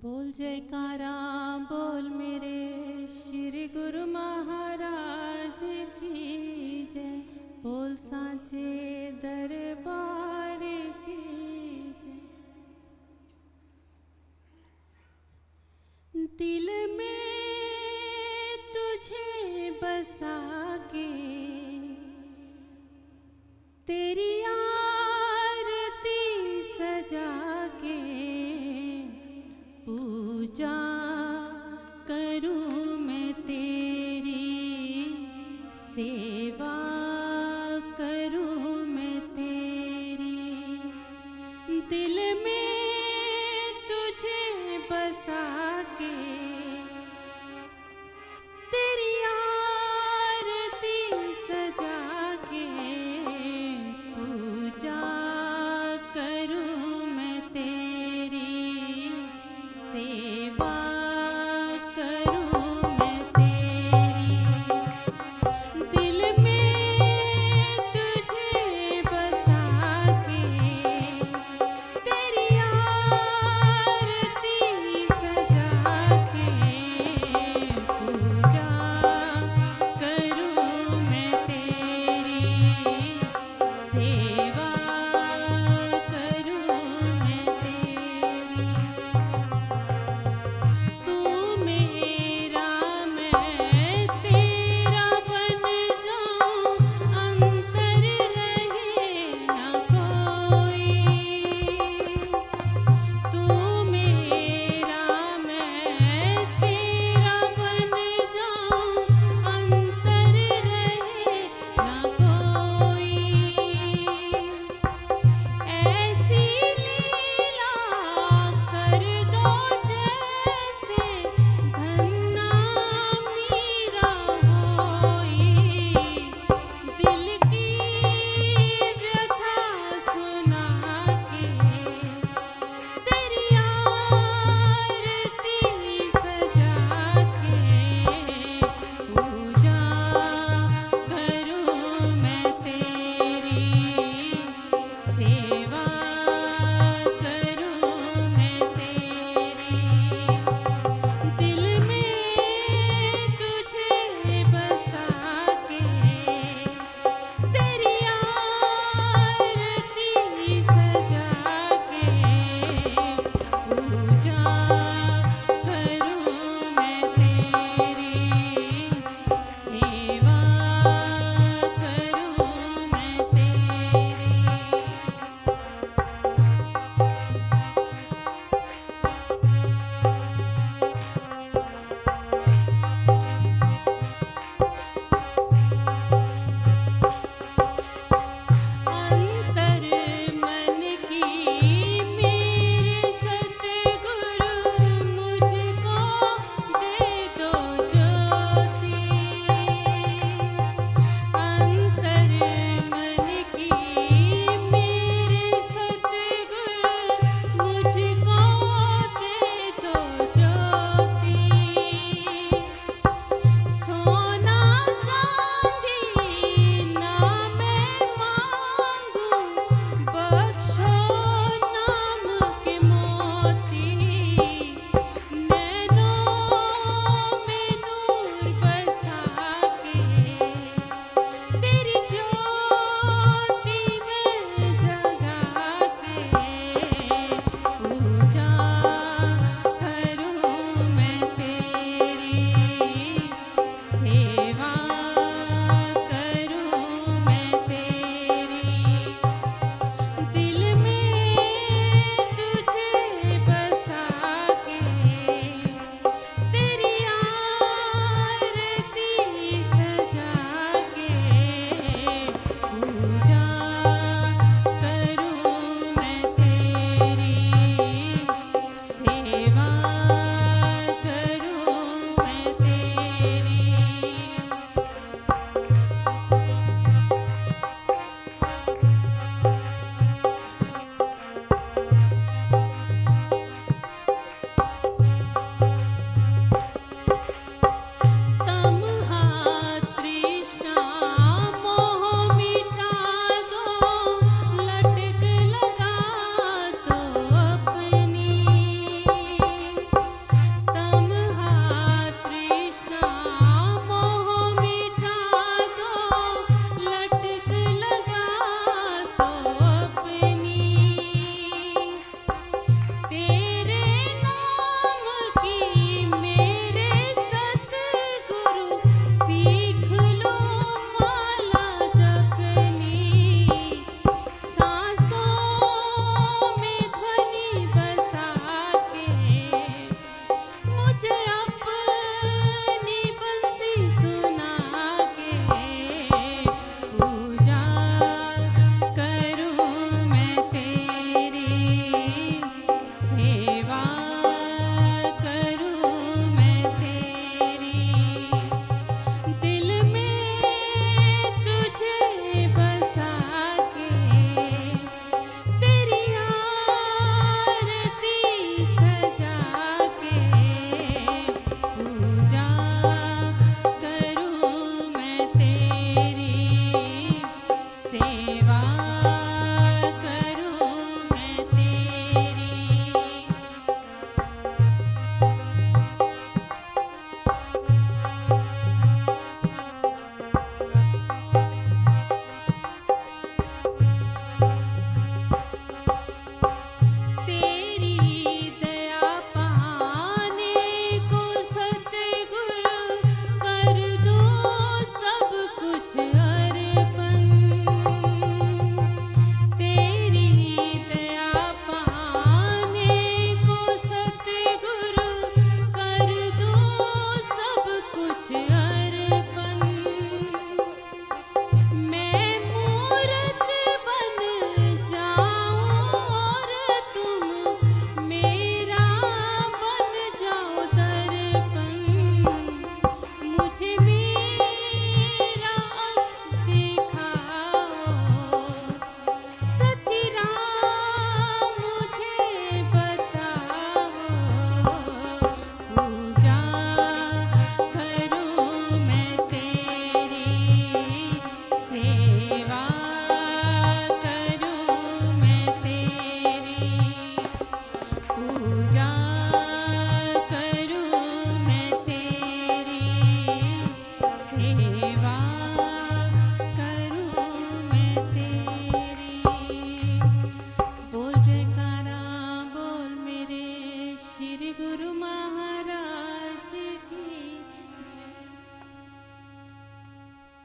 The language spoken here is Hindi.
बोल जयकारा बोल मेरे श्री गुरु महाराज की जय। बोल सांचे दरबार की जय। दिल में तुझे बसा के, तेरी आरती बसा के